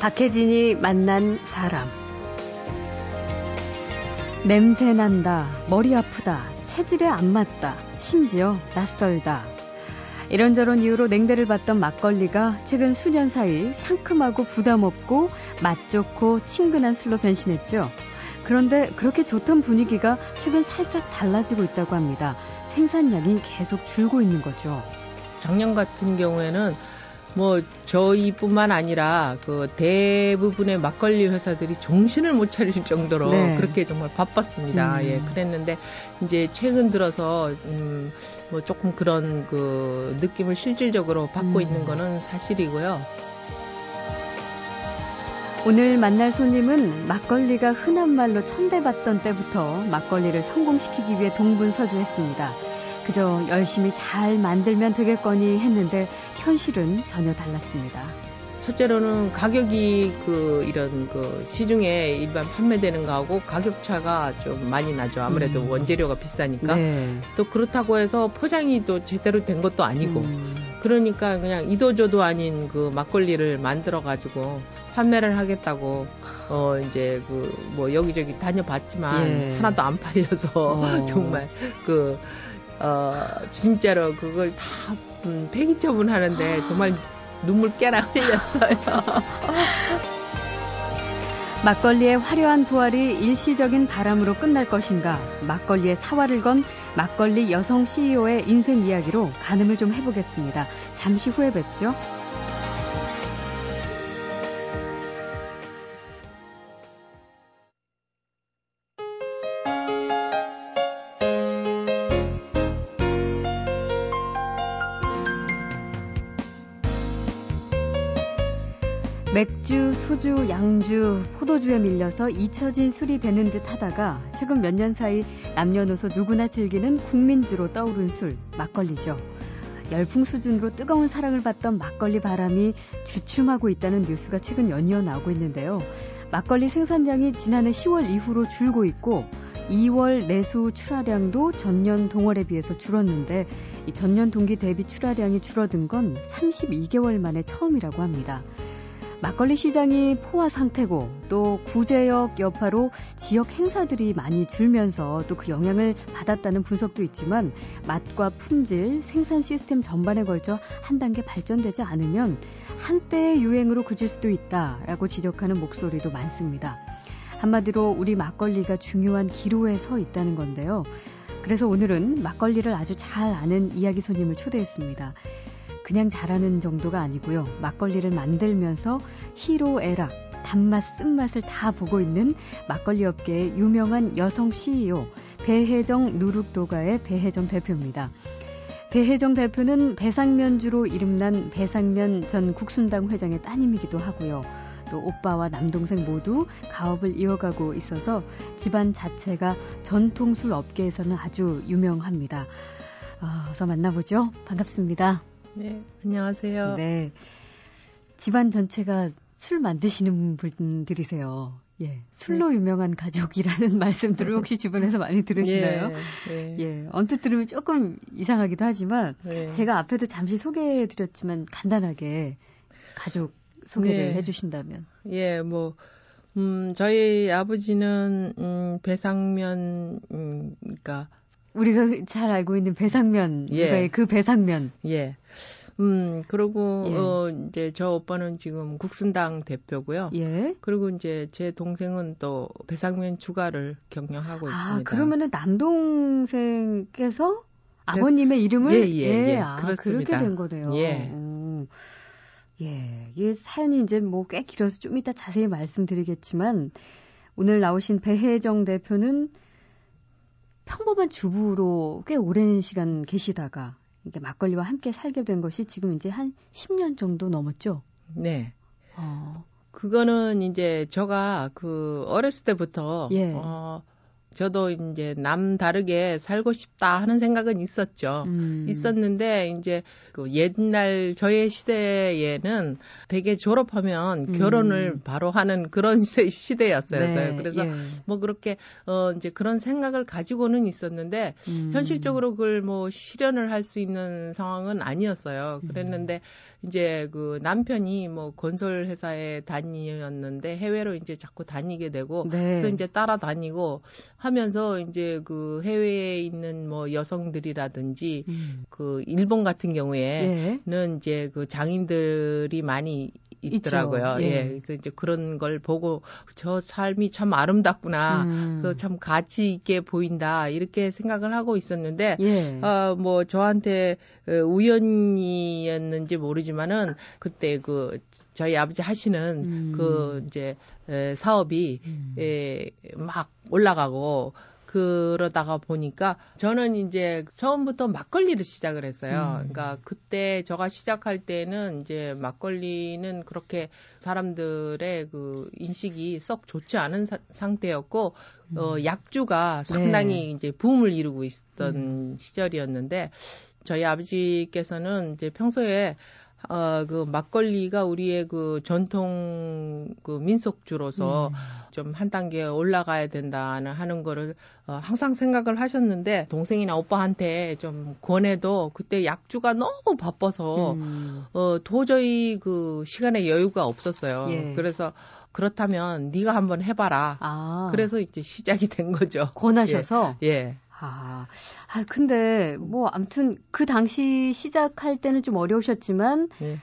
박혜진이 만난 사람. 냄새 난다, 머리 아프다, 체질에 안 맞다, 심지어 낯설다. 이런저런 이유로 냉대를 받던 막걸리가 최근 수년 사이 상큼하고 부담 없고 맛 좋고 친근한 술로 변신했죠. 그런데 그렇게 좋던 분위기가 최근 살짝 달라지고 있다고 합니다. 생산량이 계속 줄고 있는 거죠. 작년 같은 경우에는 뭐 저희뿐만 아니라 그 대부분의 막걸리 회사들이 정신을 못 차릴 정도로 네. 그렇게 정말 바빴습니다. 음. 예, 그랬는데 이제 최근 들어서 음 뭐 조금 그런 그 느낌을 실질적으로 받고 음. 있는 거는 사실이고요. 오늘 만날 손님은 막걸리가 흔한 말로 천대받던 때부터 막걸리를 성공시키기 위해 동분서주했습니다. 그저 열심히 잘 만들면 되겠거니 했는데 현실은 전혀 달랐습니다. 첫째로는 가격이 그 이런 그 시중에 일반 판매되는 거하고 가격 차가 좀 많이 나죠. 아무래도 음. 원재료가 비싸니까. 네. 또 그렇다고 해서 포장이 또 제대로 된 것도 아니고. 음. 그러니까 그냥 이도저도 아닌 그 막걸리를 만들어 가지고 판매를 하겠다고 어 이제 그 뭐 여기저기 다녀봤지만 예. 하나도 안 팔려서 어. 정말 그 어 진짜로 그걸 다 음, 폐기 처분하는데 정말 눈물 깨라 흘렸어요. 막걸리의 화려한 부활이 일시적인 바람으로 끝날 것인가? 막걸리의 사활을 건 막걸리 여성 CEO의 인생 이야기로 가늠을 좀 해보겠습니다. 잠시 후에 뵙죠. 소주, 양주, 포도주에 밀려서 잊혀진 술이 되는 듯 하다가 최근 몇 년 사이 남녀노소 누구나 즐기는 국민주로 떠오른 술, 막걸리죠. 열풍 수준으로 뜨거운 사랑을 받던 막걸리 바람이 주춤하고 있다는 뉴스가 최근 연이어 나오고 있는데요. 막걸리 생산량이 지난해 10월 이후로 줄고 있고 2월 내수 출하량도 전년 동월에 비해서 줄었는데 이 전년 동기 대비 출하량이 줄어든 건 32개월 만에 처음이라고 합니다. 막걸리 시장이 포화 상태고 또 구제역 여파로 지역 행사들이 많이 줄면서 또 그 영향을 받았다는 분석도 있지만 맛과 품질, 생산 시스템 전반에 걸쳐 한 단계 발전되지 않으면 한때의 유행으로 그칠 수도 있다라고 지적하는 목소리도 많습니다. 한마디로 우리 막걸리가 중요한 기로에 서 있다는 건데요. 그래서 오늘은 막걸리를 아주 잘 아는 이야기 손님을 초대했습니다. 그냥 잘하는 정도가 아니고요. 막걸리를 만들면서 희로 애락, 단맛, 쓴맛을 다 보고 있는 막걸리 업계의 유명한 여성 CEO 배혜정 누룩도가의 배혜정 대표입니다. 배혜정 대표는 배상면주로 이름난 배상면 전 국순당 회장의 따님이기도 하고요. 또 오빠와 남동생 모두 가업을 이어가고 있어서 집안 자체가 전통술 업계에서는 아주 유명합니다. 어, 서 만나보죠. 반갑습니다. 네, 안녕하세요. 네. 집안 전체가 술 만드시는 분들이세요. 예. 술로 네. 유명한 가족이라는 말씀들을 혹시 주변에서 많이 들으시나요? 예. 예. 예. 언뜻 들으면 조금 이상하기도 하지만 네. 제가 앞에도 잠시 소개해 드렸지만 간단하게 가족 소개를 네. 해 주신다면. 예, 뭐 음, 저희 아버지는 음, 배상면 음, 그러니까 우리가 잘 알고 있는 배상면, 예. 그 배상면. 예. 음, 그리고, 예. 어, 이제 저 오빠는 지금 국순당 대표고요. 예. 그리고 이제 제 동생은 또 배상면 주가를 경영하고 아, 있습니다. 그러면은 남동생께서 아버님의 이름을 예, 예, 예. 예. 아, 그렇습니다. 그렇게 된 거네요. 예. 오. 예. 이 사연이 이제 뭐 꽤 길어서 좀 이따 자세히 말씀드리겠지만 오늘 나오신 배혜정 대표는 평범한 주부로 꽤 오랜 시간 계시다가 이게 막걸리와 함께 살게 된 것이 지금 이제 한 10년 정도 넘었죠? 네. 어. 그거는 이제 제가 그 어렸을 때부터 예. 어 저도 이제 남 다르게 살고 싶다 하는 생각은 있었죠. 음. 있었는데 이제 그 옛날 저의 시대에는 되게 졸업하면 음. 결혼을 바로 하는 그런 시대였어요. 네. 그래서 예. 뭐 그렇게 어 이제 그런 생각을 가지고는 있었는데 음. 현실적으로 그걸 뭐 실현을 할 수 있는 상황은 아니었어요. 그랬는데 이제 그 남편이 뭐 건설 회사에 다니었는데 해외로 이제 자꾸 다니게 되고 네. 그래서 이제 따라다니고 하면서 이제 그 해외에 있는 뭐 여성들이라든지 음. 그 일본 같은 경우에는 예. 이제 그 장인들이 많이 있더라고요. 예. 예. 그래서 이제 그런 걸 보고 저 삶이 참 아름답구나. 음. 그참 가치 있게 보인다. 이렇게 생각을 하고 있었는데 예. 어 뭐 저한테 어, 우연이었는지 모르지만은 그때 그 저희 아버지 하시는 음. 그 이제 사업이 음. 에, 막 올라가고 그러다가 보니까 저는 이제 처음부터 막걸리를 시작을 했어요. 음. 그러니까 그때 제가 시작할 때는 이제 막걸리는 그렇게 사람들의 그 인식이 썩 좋지 않은 사, 상태였고 음. 어 약주가 상당히 네. 이제 붐을 이루고 있었던 음. 시절이었는데 저희 아버지께서는 이제 평소에 어, 그 막걸리가 우리의 그 전통 그 민속주로서 음. 좀한 단계 올라가야 된다는 하는 거를 어, 항상 생각을 하셨는데 동생이나 오빠한테 좀 권해도 그때 약주가 너무 바빠서 음. 어, 도저히 그 시간에 여유가 없었어요. 예. 그래서 그렇다면 네가 한번 해봐라. 아. 그래서 이제 시작이 된 거죠. 권하셔서. 예. 예. 아, 아 근데 뭐 아무튼 그 당시 시작할 때는 좀 어려우셨지만 네.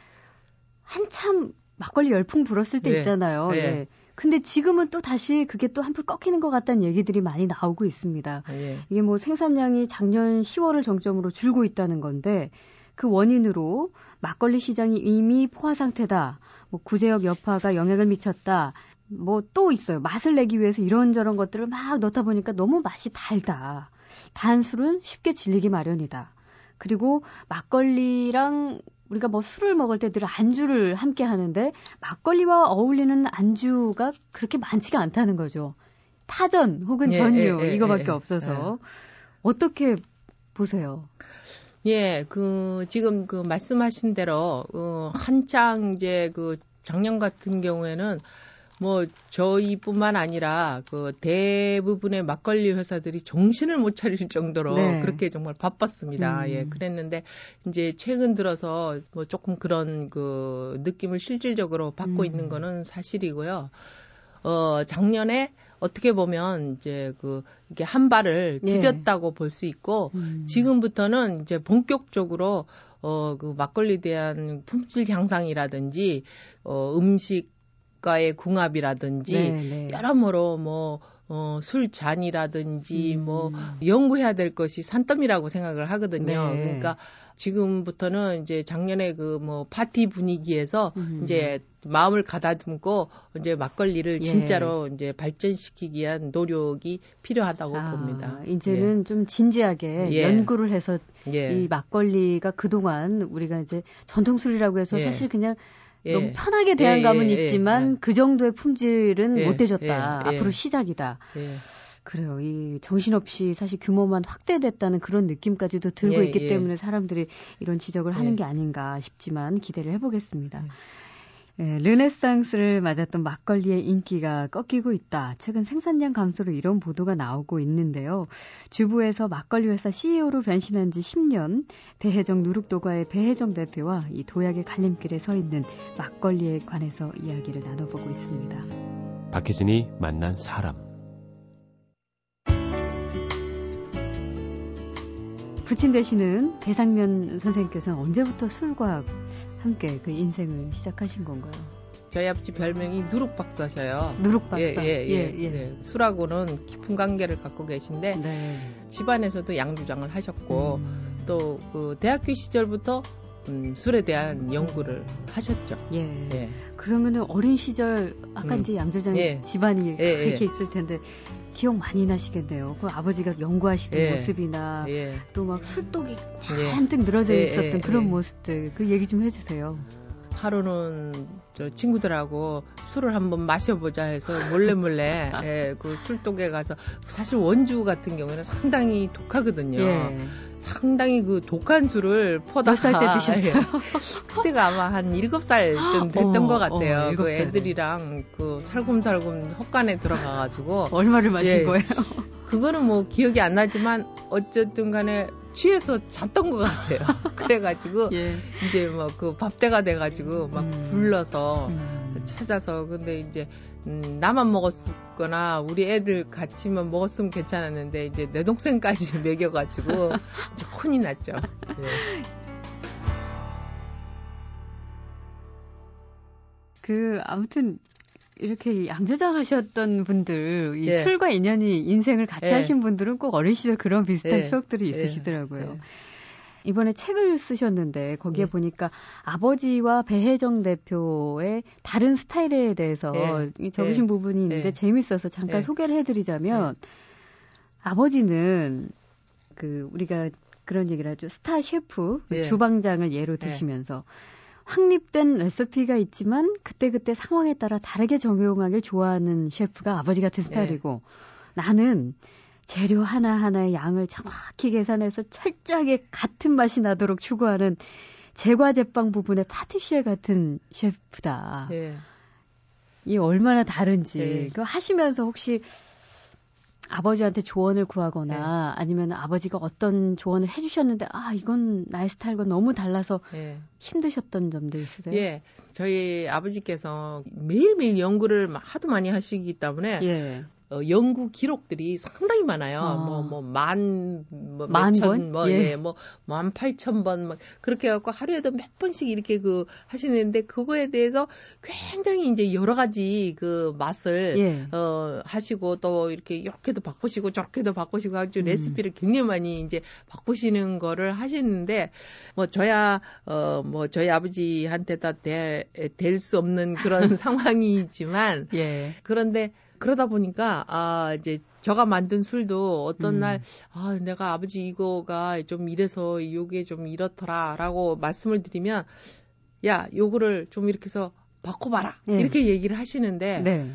한참 막걸리 열풍 불었을 때 네. 있잖아요. 네. 네. 근데 지금은 또 다시 그게 또 한풀 꺾이는 것 같다는 얘기들이 많이 나오고 있습니다. 네. 이게 뭐 생산량이 작년 10월을 정점으로 줄고 있다는 건데 그 원인으로 막걸리 시장이 이미 포화 상태다. 뭐 구제역 여파가 영향을 미쳤다. 뭐 또 있어요. 맛을 내기 위해서 이런저런 것들을 막 넣다 보니까 너무 맛이 달다. 단 술은 쉽게 질리기 마련이다. 그리고 막걸리랑 우리가 뭐 술을 먹을 때늘 안주를 함께 하는데 막걸리와 어울리는 안주가 그렇게 많지가 않다는 거죠. 타전 혹은 예, 전류 예, 예, 이거밖에 예, 없어서 예. 어떻게 보세요? 예, 그 지금 그 말씀하신 대로 어, 한창 이제 그 작년 같은 경우에는 뭐 저희뿐만 아니라 그 대부분의 막걸리 회사들이 정신을 못 차릴 정도로 네. 그렇게 정말 바빴습니다. 음. 예, 그랬는데 이제 최근 들어서 뭐 조금 그런 그 느낌을 실질적으로 받고 음. 있는 거는 사실이고요. 어, 작년에 어떻게 보면 이제 그 이게 한 발을 예. 디뎠다고 예. 볼수 있고 음. 지금부터는 이제 본격적으로 어그 막걸리에 대한 품질 향상이라든지 어 음식 국가의 궁합이라든지 네, 네. 여러모로 뭐 어, 술 잔이라든지 음. 뭐 연구해야 될 것이 산더미라고 생각을 하거든요. 네. 그러니까 지금부터는 이제 작년에 그 뭐 파티 분위기에서 음. 이제 마음을 가다듬고 이제 막걸리를 예. 진짜로 이제 발전시키기 위한 노력이 필요하다고 아, 봅니다. 이제는 예. 좀 진지하게 예. 연구를 해서 예. 이 막걸리가 그동안 우리가 이제 전통술이라고 해서 예. 사실 그냥 예. 너무 편하게 대한 예, 감은 예, 예, 있지만 예. 그 정도의 품질은 못 되졌다. 앞으로 시작이다. 그래요. 이 정신없이 사실 규모만 확대됐다는 그런 느낌까지도 들고 있기 때문에 사람들이 이런 지적을 하는 게 아닌가 싶지만 기대를 해보겠습니다. 네, 르네상스를 맞았던 막걸리의 인기가 꺾이고 있다. 최근 생산량 감소로 이런 보도가 나오고 있는데요. 주부에서 막걸리 회사 CEO로 변신한 지 10년, 배혜정 누룩도가의 배혜정 대표와 이 도약의 갈림길에 서 있는 막걸리에 관해서 이야기를 나눠보고 있습니다. 박혜진이 만난 사람. 부친 되시는 배상면 선생님께서는 언제부터 술과 함께 그 인생을 시작하신 건가요? 저희 아버지 별명이 누룩 박사셔요. 누룩 박사. 예, 예, 예, 예, 예. 술하고는 깊은 관계를 갖고 계신데 네. 집안에서도 양조장을 하셨고 음. 또그 대학교 시절부터 음, 술에 대한 연구를 하셨죠. 예. 예. 그러면은 어린 시절 아까 음. 이제 양조장 예. 집안이 예, 이렇게 있을 텐데 기억 많이 나시겠네요. 그 아버지가 연구하시던 예. 모습이나 또 막 술독이 잔뜩 늘어져 있었던 그런 모습들 그 얘기 좀 해주세요. 하루는 저 친구들하고 술을 한번 마셔보자 해서 몰래 몰래 예, 그 술독에 가서 사실 원주 같은 경우에는 상당히 독하거든요. 예. 상당히 그 독한 술을 퍼다 몇살때 드셨어요? 예. 그때가 아마 한 7살쯤 됐던 어, 것 같아요. 어, 그 애들이랑 그 살금살금 헛간에 들어가가지고 얼마를 마신 예. 거예요? 그거는 뭐 기억이 안 나지만 어쨌든 간에 취해서 잤던 것 같아요. 그래가지고 예. 이제 뭐그 밥때가 돼가지고 막 음. 불러서 음. 찾아서 근데 이제 음, 나만 먹었거나 우리 애들 같이만 먹었으면 괜찮았는데 이제 내 동생까지 먹여가지고 이제 혼이 났죠. 네. 그 아무튼 이렇게 양조장 하셨던 분들, 이 예. 술과 인연이 인생을 같이 예. 하신 분들은 꼭 어린 시절 그런 비슷한 예. 추억들이 예. 있으시더라고요. 예. 이번에 책을 쓰셨는데 거기에 네. 보니까 아버지와 배혜정 대표의 다른 스타일에 대해서 네. 적으신 네. 부분이 있는데 재밌어서 잠깐 소개를 해드리자면 아버지는 그 우리가 그런 얘기를 하죠 스타 셰프 주방장을 예로 드시면서 확립된 레시피가 있지만 그때그때 상황에 따라 다르게 적용하길 좋아하는 셰프가 아버지 같은 스타일이고 나는 재료 하나하나의 양을 정확히 계산해서 철저하게 같은 맛이 나도록 추구하는 제과 제빵 부분의 파티시에 같은 셰프다. 예. 이 얼마나 다른지 예. 그 하시면서 혹시 아버지한테 조언을 구하거나 네. 아니면 아버지가 어떤 조언을 해주셨는데 아 이건 나의 스타일과 너무 달라서 네. 힘드셨던 점도 있으세요? 예, 저희 아버지께서 매일매일 연구를 하도 많이 하시기 때문에 예. 어, 연구 기록들이 상당히 많아요. 아. 뭐, 뭐, 만, 뭐, 만 천, 번? 뭐, 예, 예 뭐, 만 팔천 번, 막, 그렇게 해갖고 하루에도 몇 번씩 이렇게 그 하시는데, 그거에 대해서 굉장히 이제 여러 가지 그 맛을, 예. 어, 하시고, 또 이렇게, 이렇게도 바꾸시고, 저렇게도 바꾸시고, 아주 음. 레시피를 굉장히 많이 이제 바꾸시는 거를 하시는데, 뭐, 저야, 어, 뭐, 저희 아버지한테 다 될 수 없는 그런 상황이지만, 예. 그런데, 그러다 보니까 아 이제 저가 만든 술도 어떤 음. 날 아 내가 아버지 이거가 좀 이래서 요게 좀 이렇더라라고 말씀을 드리면 야 요거를 좀 이렇게 해서 바꿔봐라 네. 이렇게 얘기를 하시는데 네.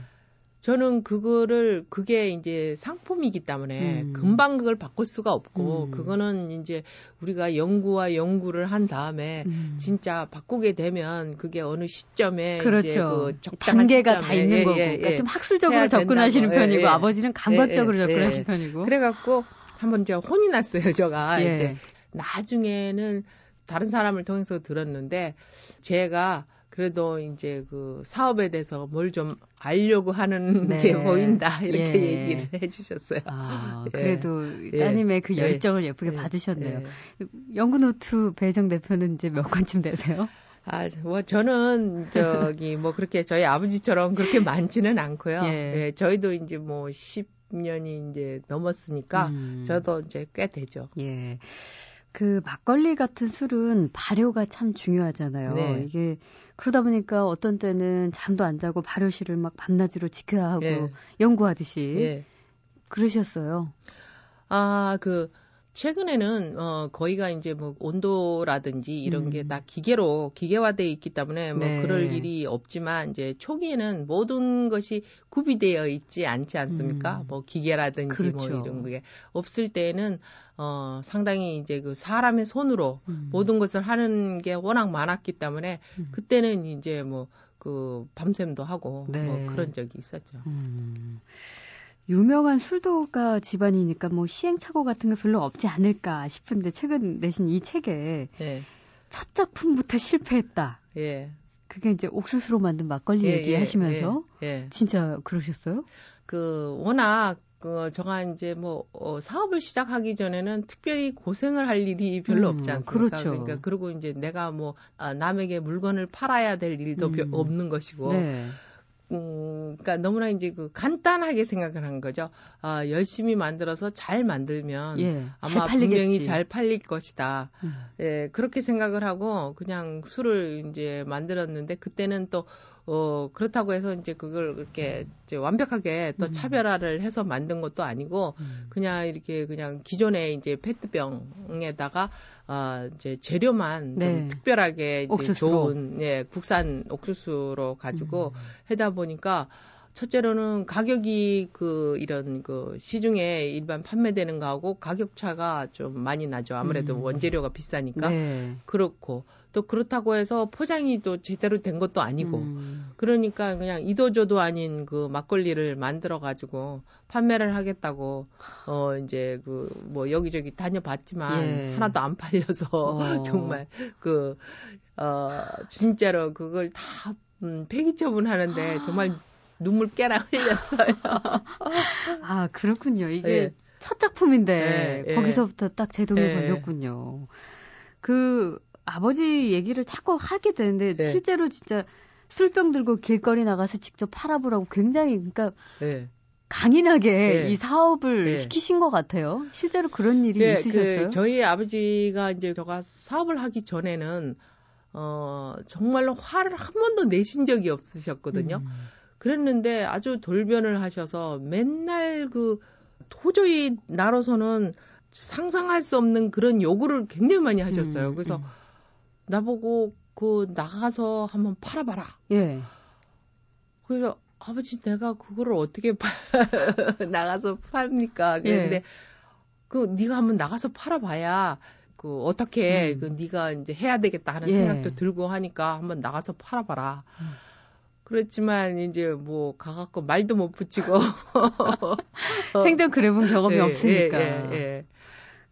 저는 그거를 그게 이제 상품이기 때문에 음. 금방 그걸 바꿀 수가 없고 음. 그거는 이제 우리가 연구와 연구를 한 다음에 음. 진짜 바꾸게 되면 그게 어느 시점에 그렇죠. 이제 그 적당한 단계가 다 있는 예, 거고 예, 예. 그러니까 좀 학술적으로 접근하시는. 편이고 예, 예. 아버지는 감각적으로 예, 접근하시는 편이고 그래갖고 한번 제가 혼이 났어요 제가 이제 나중에는 다른 사람을 통해서 들었는데 제가 그래도 이제 그 사업에 대해서 뭘 좀 알려고 하는 네. 게 보인다 이렇게 예. 얘기를 해주셨어요. 아, 예. 그래도 예. 따님의 그 예. 열정을 예. 쁘게 봐주셨네요. 예. 연구노트 배정 대표는 이제 몇 권쯤 되세요? 아, 뭐 저는 저기 뭐 그렇게 저희 아버지처럼 그렇게 많지는 않고요. 예. 저희도 이제 뭐 10년이 이제 넘었으니까 음. 저도 이제 꽤 되죠. 예. 그 막걸리 같은 술은 발효가 참 중요하잖아요. 네. 이게 그러다 보니까 어떤 때는 잠도 안 자고 발효실을 막 밤낮으로 지켜야 하고 예. 연구하듯이 예. 그러셨어요. 아, 그 최근에는 어 거기가 이제 뭐 온도라든지 이런 음. 게다 기계로 기계화돼 있기 때문에 뭐 네. 그럴 일이 없지만 이제 초기에는 모든 것이 구비되어 있지 않지 않습니까? 음. 뭐 기계라든지 뭐 그렇죠. 뭐 이런 게 없을 때는 어 상당히 이제 그 사람의 손으로 음. 모든 것을 하는 게 워낙 많았기 때문에 음. 그때는 이제 뭐 그 밤샘도 하고 뭐 네. 뭐 그런 적이 있었죠. 음. 유명한 술도가 집안이니까 뭐 시행착오 같은 거 별로 없지 않을까 싶은데 최근 내신 이 책에 예. 첫 작품부터 실패했다. 예. 그게 이제 옥수수로 만든 막걸리 예, 얘기하시면서 예, 예, 진짜 그러셨어요? 그 워낙 그 저가 이제 뭐 어, 사업을 시작하기 전에는 특별히 고생을 할 일이 별로 음, 없지 않습니까? 그렇죠. 그러니까 그리고 이제 내가 뭐 아, 남에게 물건을 팔아야 될 일도 음. 없는 것이고. 네. 음, 그러니까 너무나 이제 그 간단하게 생각을 한 거죠. 아, 열심히 만들어서 잘 만들면 예, 아마 잘 분명히 잘 팔릴 것이다. 음. 예, 그렇게 생각을 하고 그냥 술을 이제 만들었는데 그때는 또 어, 그렇다고 해서 이제 그걸 이렇게 이제 완벽하게 또 음. 차별화를 해서 만든 것도 아니고, 음. 그냥 이렇게 그냥 기존의 이제 페트병에다가, 어, 이제 재료만 네. 좀 특별하게 이제. 좋은, 예, 국산 옥수수로 가지고 음. 하다 보니까, 첫째로는 가격이 그 이런 그 시중에 일반 판매되는 거하고 가격 차가 좀 많이 나죠. 아무래도 음. 원재료가 비싸니까. 네. 그렇고 또 그렇다고 해서 포장이 또 제대로 된 것도 아니고 음. 그러니까 그냥 이도저도 아닌 그 막걸리를 만들어 가지고 판매를 하겠다고 어 이제 그 뭐 여기저기 다녀봤지만 예. 하나도 안 팔려서 어. 정말 그 어 진짜로 그걸 다 음, 폐기 처분하는데 정말 눈물 깨라 흘렸어요. 아 그렇군요. 이게 네. 첫 작품인데 네, 거기서부터 딱 제동이 네. 걸렸군요. 그 아버지 얘기를 자꾸 하게 되는데 네. 실제로 진짜 술병 들고 길거리 나가서 직접 팔아보라고 굉장히 그러니까 네. 강인하게 네. 이 사업을 네. 시키신 것 같아요. 실제로 그런 일이 네, 있으셨어요? 그 저희 아버지가 이제 저가 사업을 하기 전에는 어 정말로 화를 한 번도 내신 적이 없으셨거든요. 음. 그랬는데 아주 돌변을 하셔서 맨날 그 도저히 나로서는 상상할 수 없는 그런 요구를 굉장히 많이 하셨어요. 음, 그래서 음. 나보고 그 나가서 한번 팔아봐라. 예. 그래서 아버지 내가 그거를 어떻게 파, 나가서 팝니까? 그런데 예. 그 네가 한번 나가서 팔아봐야 그 어떻게 음. 그 네가 이제 해야 되겠다 하는 예. 생각도 들고 하니까 한번 나가서 팔아봐라. 음. 그렇지만 이제 뭐 가갖고 말도 못 붙이고 생전 그래본 경험이 예, 없으니까. 예, 예, 예.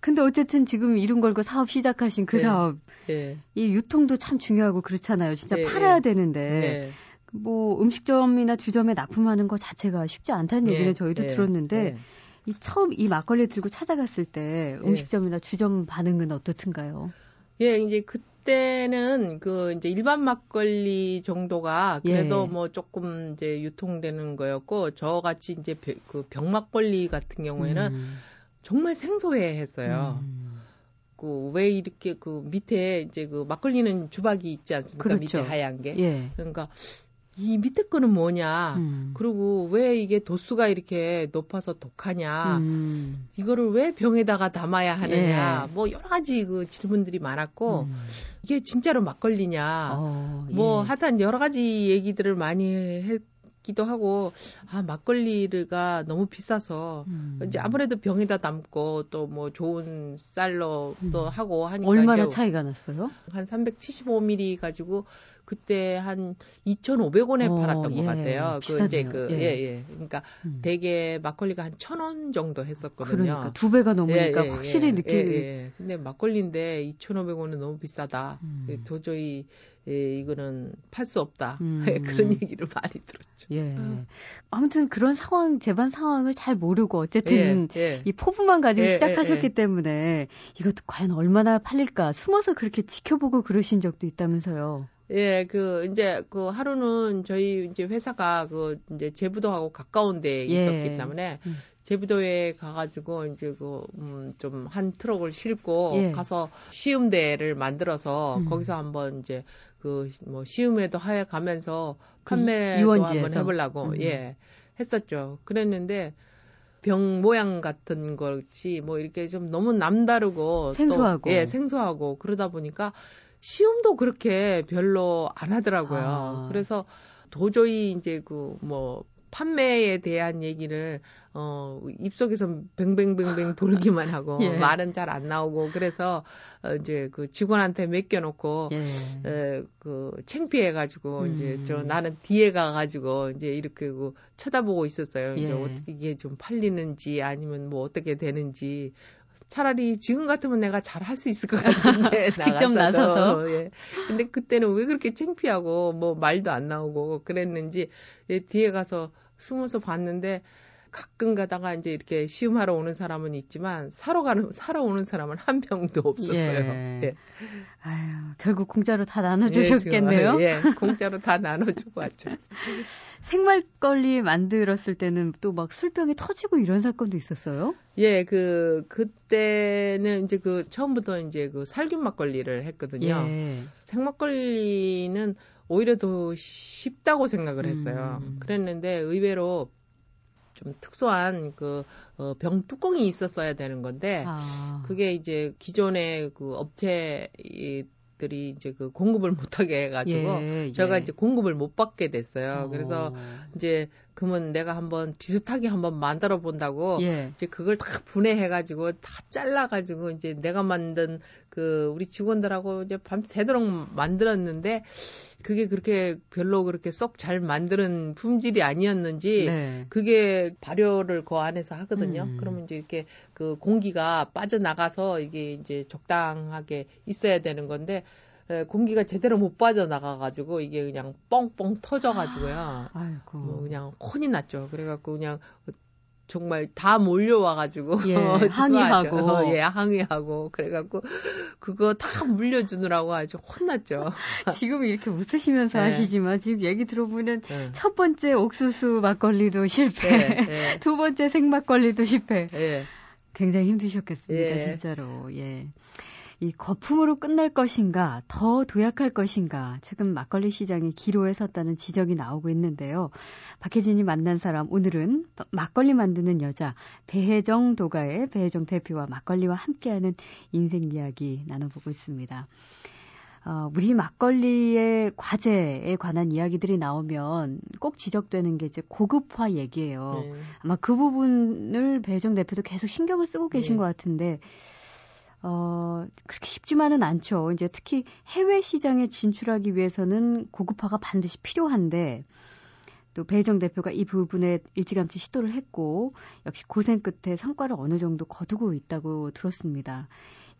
근데 어쨌든 지금 이름 걸고 사업 시작하신 그 예, 사업 예. 이 유통도 참 중요하고 그렇잖아요. 진짜 예, 팔아야 예. 되는데 예. 뭐 음식점이나 주점에 납품하는 것 자체가 쉽지 않다는 예, 얘기는 저희도 들었는데 이 처음 이 막걸리 들고 찾아갔을 때 음식점이나 주점 반응은 어떻든가요? 예, 이제 그때는 그 이제 일반 막걸리 정도가 그래도 뭐 조금 이제 유통되는 거였고 저같이 이제 그 병막걸리 같은 경우에는 음. 정말 생소해 했어요. 음. 그왜 이렇게 그 밑에 이제 그 막걸리는 주박이 있지 않습니까? 그렇죠. 밑에 하얀 게. 예. 그러니까 이 밑에 거는 뭐냐. 음. 그리고 왜 이게 도수가 이렇게 높아서 독하냐. 음. 이거를 왜 병에다가 담아야 하느냐. 예. 뭐 여러 가지 그 질문들이 많았고 음. 이게 진짜로 막걸리냐. 어, 뭐 예. 하여튼 여러 가지 얘기들을 많이 했 기도 하고 아 막걸리가 너무 비싸서 음. 이제 아무래도 병에다 담고 또 뭐 좋은 쌀로 또 음. 하고 하니까 얼마나 차이가 났어요? 한 375ml 가지고 그때 한 2,500원에 어, 팔았던 예, 것 같아요. 비싸네요. 그 이제 그 예, 예. 예. 그러니까 음. 대개 막걸리가 한 1,000원 정도 했었거든요. 그러니까 두 배가 넘으니까 예, 예 확실히 예, 느끼는. 예, 근데 막걸리인데 2,500원은 너무 비싸다. 음. 도저히 예, 이거는 팔 수 없다. 음. 그런 얘기를 많이 들었죠. 예. 음. 아무튼 그런 상황, 재반 상황을 잘 모르고 어쨌든 예, 예. 이 포부만 가지고 예, 시작하셨기 예, 때문에 이것도 과연 얼마나 팔릴까 숨어서 그렇게 지켜보고 그러신 적도 있다면서요. 예, 그 이제 그 하루는 저희 이제 회사가 그 이제 제부도하고 가까운 데에 예. 있었기 때문에 음. 제부도에 가가지고 이제 그음좀한 트럭을 싣고 예. 가서 시음대를 만들어서 음. 거기서 한번 이제 그 뭐 시음회도 하여 가면서 그 판매도 그 한번 해보려고 음. 예 했었죠. 그랬는데 병 모양 같은 것이 뭐 이렇게 좀 너무 남다르고 생소하고 또, 예 생소하고 그러다 보니까 시험도 그렇게 별로 안 하더라고요. 아. 그래서 도저히 이제 그 뭐 판매에 대한 얘기를 어 입속에서 뱅뱅뱅뱅 돌기만 하고 예. 말은 잘 안 나오고 그래서 어, 이제 그 직원한테 맡겨 놓고 예. 에, 그 창피해 가지고 음. 이제 저 나는 뒤에 가 가지고 이제 이렇게 그 쳐다보고 있었어요. 예. 이제 어떻게 이게 좀 팔리는지 아니면 뭐 어떻게 되는지 차라리 지금 같으면 내가 잘 할 수 있을 것 같은데 직접 나서서 예. 근데 그때는 왜 그렇게 창피하고 뭐 말도 안 나오고 그랬는지 예, 뒤에 가서 숨어서 봤는데 가끔 가다가 이제 이렇게 시음하러 오는 사람은 있지만 사러 가는 사러 오는 사람은 한 명도 없었어요. 예. 예. 아유, 결국 공짜로 다 나눠 주셨겠네요. 예, 예, 공짜로 다 나눠 주고 왔죠. 생말걸리 만들었을 때는 또 막 술병이 터지고 이런 사건도 있었어요? 예, 그 그때는 이제 그 처음부터 이제 그 살균 막걸리를 했거든요. 예. 생막걸리는 오히려 더 쉽다고 생각을 했어요. 음. 그랬는데 의외로 좀 특수한 그, 어, 병 뚜껑이 있었어야 되는 건데, 아. 그게 이제 기존의 그 업체, 이, 들이 이제 그 공급을 못하게 해가지고 예, 제가 예. 이제 공급을 못 받게 됐어요. 어. 그래서 이제 그러면 내가 한번 비슷하게 한번 만들어 본다고 예. 이제 그걸 다 분해해가지고 다 잘라가지고 이제 내가 만든 그 우리 직원들하고 이제 밤새도록 만들었는데 그게 그렇게 별로 그렇게 썩 잘 만드는 품질이 아니었는지 네. 그게 발효를 그 안에서 하거든요. 음. 그러면 이제 이렇게 그 공기가 빠져나가서 이게 이제 적당하게 있어야 되는 건데 공기가 제대로 못 빠져나가가지고 이게 그냥 뻥뻥 터져가지고요. 아이고. 뭐 그냥 혼이 났죠. 그래갖고 그냥 정말 다 몰려와가지고 예, 항의하고 어, 예 항의하고 그래갖고 그거 다 물려주느라고 아주 혼났죠. 지금 이렇게 웃으시면서 네. 하시지만 지금 얘기 들어보면 네. 첫 번째 옥수수 막걸리도 실패, 네, 네. 두 번째 생막걸리도 실패. 네. 굉장히 힘드셨겠습니다, 예. 진짜로. 예. 이 거품으로 끝날 것인가, 더 도약할 것인가, 최근 막걸리 시장이 기로에 섰다는 지적이 나오고 있는데요. 박혜진이 만난 사람, 오늘은 막걸리 만드는 여자, 배혜정 도가의 배혜정 대표와 막걸리와 함께하는 인생 이야기 나눠보고 있습니다. 어, 우리 막걸리의 과제에 관한 이야기들이 나오면 꼭 지적되는 게 이제 고급화 얘기예요. 네. 아마 그 부분을 배정 대표도 계속 신경을 쓰고 계신 네. 것 같은데 어, 그렇게 쉽지만은 않죠. 이제 특히 해외 시장에 진출하기 위해서는 고급화가 반드시 필요한데, 또 배정 대표가 이 부분에 일찌감치 시도를 했고, 역시 고생 끝에 성과를 어느 정도 거두고 있다고 들었습니다.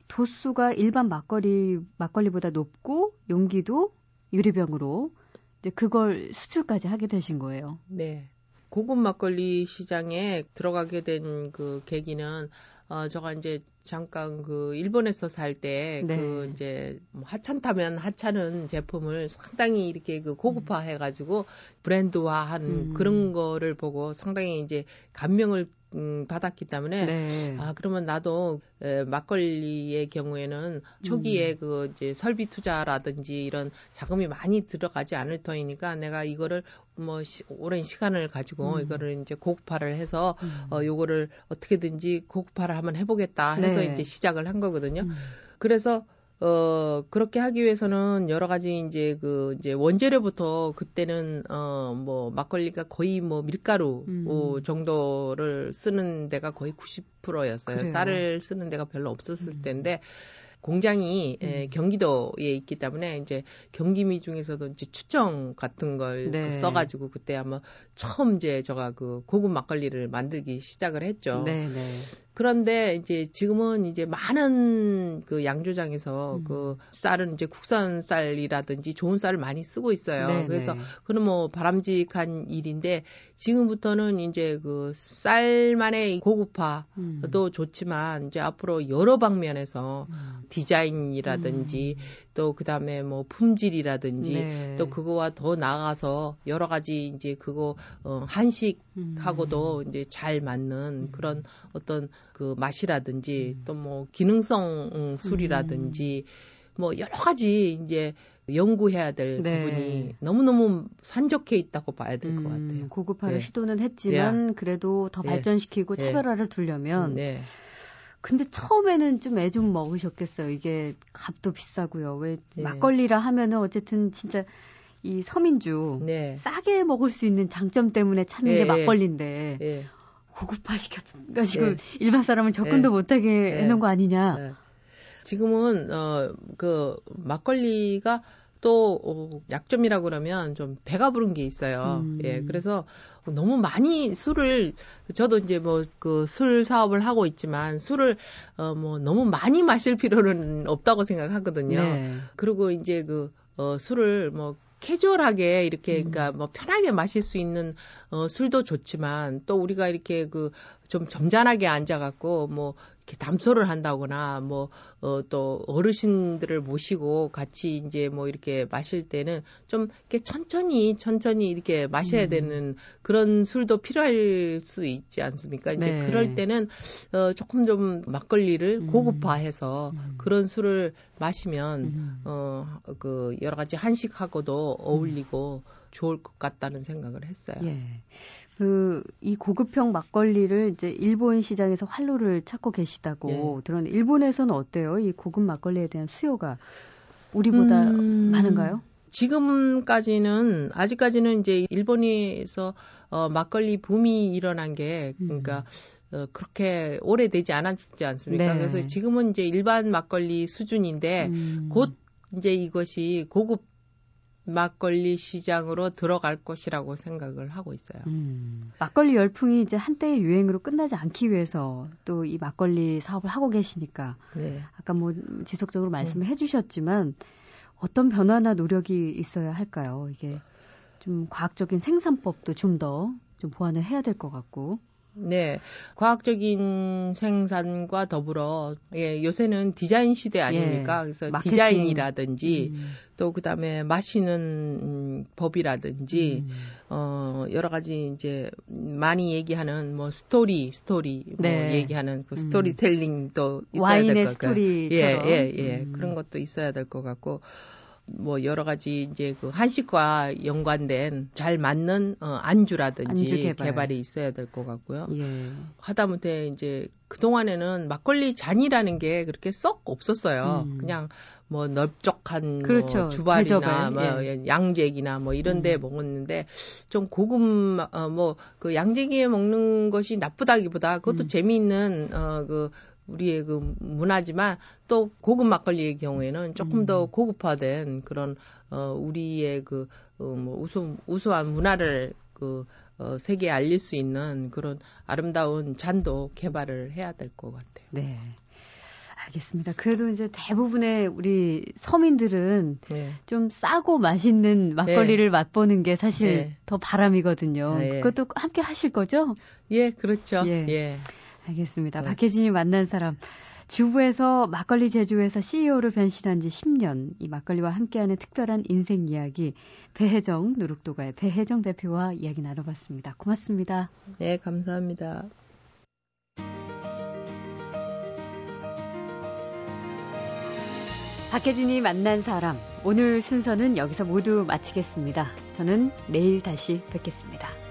도수가 일반 막걸리, 막걸리보다 높고, 용기도 유리병으로, 이제 그걸 수출까지 하게 되신 거예요. 네. 고급 막걸리 시장에 들어가게 된 그 계기는 어, 저가 이제 잠깐 그 일본에서 살 때그 네. 이제 뭐 하천 타면 하찮은 제품을 상당히 이렇게 그 고급화 해가지고 브랜드화한 음. 그런 거를 보고 상당히 이제 감명을 음, 받았기 때문에 네. 아 그러면 나도 에, 막걸리의 경우에는 초기에 음. 그 이제 설비 투자라든지 이런 자금이 많이 들어가지 않을 터이니까 내가 이거를 뭐 시, 오랜 시간을 가지고 음. 이거를 이제 고급화를 해서 음. 어 요거를 어떻게든지 고급화를 한번 해보겠다 해서 네. 이제 시작을 한 거거든요. 음. 그래서 어, 그렇게 하기 위해서는 여러 가지 이제 그 이제 원재료부터 그때는 어, 뭐 막걸리가 거의 뭐 밀가루 음. 정도를 쓰는 데가 거의 90%였어요. 그래요. 쌀을 쓰는 데가 별로 없었을 음. 때인데 공장이 음. 에, 경기도에 있기 때문에 이제 경기미 중에서도 이제 추정 같은 걸 네. 써가지고 그때 아마 처음 이제 제가 그 고급 막걸리를 만들기 시작을 했죠. 네, 네. 그런데 이제 지금은 이제 많은 그 양조장에서 음. 그 쌀은 이제 국산 쌀이라든지 좋은 쌀을 많이 쓰고 있어요. 네네. 그래서 네. 그는 뭐 바람직한 일인데 지금부터는 이제 그 쌀만의 고급화도 음. 좋지만 이제 앞으로 여러 방면에서 음. 디자인이라든지 음. 또 그다음에 뭐 품질이라든지 네. 또 그거와 더 나아가서 여러 가지 이제 그거 어 한식하고도 음. 이제 잘 맞는 음. 그런 어떤 그 맛이라든지 음. 또뭐 기능성 술이라든지 음. 뭐 여러 가지 이제 연구해야 될 네. 부분이 너무너무 산적해 있다고 봐야 될것 음, 같아요. 고급화를 네. 시도는 했지만 예. 그래도 더 예. 발전시키고 예. 차별화를 두려면 네. 근데 처음에는 좀 애좀 좀 먹으셨겠어요. 이게 값도 비싸고요. 왜 네. 막걸리라 하면은 어쨌든 진짜 이 서민주 네. 싸게 먹을 수 있는 장점 때문에 찾는 네. 게 막걸리인데 네. 고급화 시켰가지고 네. 일반 사람은 접근도 네. 못하게 네. 해놓은 거 아니냐. 지금은 어 그 막걸리가 또 어, 약점이라 고 그러면 좀 배가 부른 게 있어요. 음. 예, 그래서 너무 많이 술을 저도 이제 뭐 그 술 사업을 하고 있지만 술을 어 뭐 너무 많이 마실 필요는 없다고 생각하거든요. 네. 그리고 이제 그 어, 술을 뭐 캐주얼하게 이렇게 음. 그러니까 뭐 편하게 마실 수 있는 어 술도 좋지만 또 우리가 이렇게 그 좀 점잖하게 앉아 갖고 뭐 이렇게 담소를 한다거나 뭐 어, 또 어르신들을 모시고 같이 이제 뭐 이렇게 마실 때는 좀 이렇게 천천히 천천히 이렇게 마셔야 음. 되는 그런 술도 필요할 수 있지 않습니까? 이제 네. 그럴 때는 어, 조금 좀 막걸리를 음. 고급화해서 음. 그런 술을 마시면 음. 어그 여러 가지 한식하고도 어울리고 좋을 것 같다는 생각을 했어요. 예. 그, 이 고급형 막걸리를 이제 일본 시장에서 활로를 찾고 계시다고 예. 들었는데, 일본에서는 어때요? 이 고급 막걸리에 대한 수요가 우리보다 음, 많은가요? 지금까지는, 아직까지는 이제 일본에서 어, 막걸리 붐이 일어난 게, 그러니까, 음. 어, 그렇게 오래되지 않았지 않습니까? 네. 그래서 지금은 이제 일반 막걸리 수준인데, 음. 곧 이제 이것이 고급 막걸리 시장으로 들어갈 것이라고 생각을 하고 있어요. 음, 막걸리 열풍이 이제 한때의 유행으로 끝나지 않기 위해서 또 이 막걸리 사업을 하고 계시니까 네. 아까 뭐 지속적으로 말씀을 네. 해주셨지만 어떤 변화나 노력이 있어야 할까요? 이게 좀 과학적인 생산법도 좀 더좀 좀 보완을 해야 될 것 같고. 네. 과학적인 생산과 더불어, 예, 요새는 디자인 시대 아닙니까? 예, 그래서 마케팅. 디자인이라든지, 음. 또 그 다음에 마시는 법이라든지, 음. 어, 여러 가지 이제 많이 얘기하는 뭐 스토리, 스토리, 뭐 네. 얘기하는 그 음. 스토리텔링도 있어야 될 것 같고요. 예, 예, 예. 음. 그런 것도 있어야 될 것 같고, 뭐 여러 가지 이제 그 한식과 연관된 잘 맞는 어, 안주라든지 안주 개발. 개발 이 있어야 될 것 같고요. 예. 하다못해 이제 그 동안에는 막걸리 잔이라는 게 그렇게 썩 없었어요. 음. 그냥 뭐 넓적한 그렇죠. 뭐 주발이나 뭐 예. 양재기나 뭐 이런데 음. 먹었는데 좀 고급 어, 뭐그 양재기에 먹는 것이 나쁘다기보다 그것도 음. 재미있는 어그 우리의 그 문화지만 또 고급 막걸리의 경우에는 조금 더 음. 고급화된 그런 어 우리의 그 어, 뭐 우수 우수한 문화를 그 어, 세계에 알릴 수 있는 그런 아름다운 잔도 개발을 해야 될 것 같아요. 네. 알겠습니다. 그래도 이제 대부분의 우리 서민들은 네. 좀 싸고 맛있는 막걸리를 네. 맛보는 게 사실 네. 더 바람이거든요. 네. 그것도 함께 하실 거죠? 예, 그렇죠. 예. 예. 알겠습니다. 네. 박혜진이 만난 사람. 주부에서 막걸리 제조회사 CEO로 변신한 지 10년, 이 막걸리와 함께하는 특별한 인생 이야기, 배혜정 누룩도가의 배혜정 대표와 이야기 나눠봤습니다. 고맙습니다. 네, 감사합니다. 박혜진이 만난 사람, 오늘 순서는 여기서 모두 마치겠습니다. 저는 내일 다시 뵙겠습니다.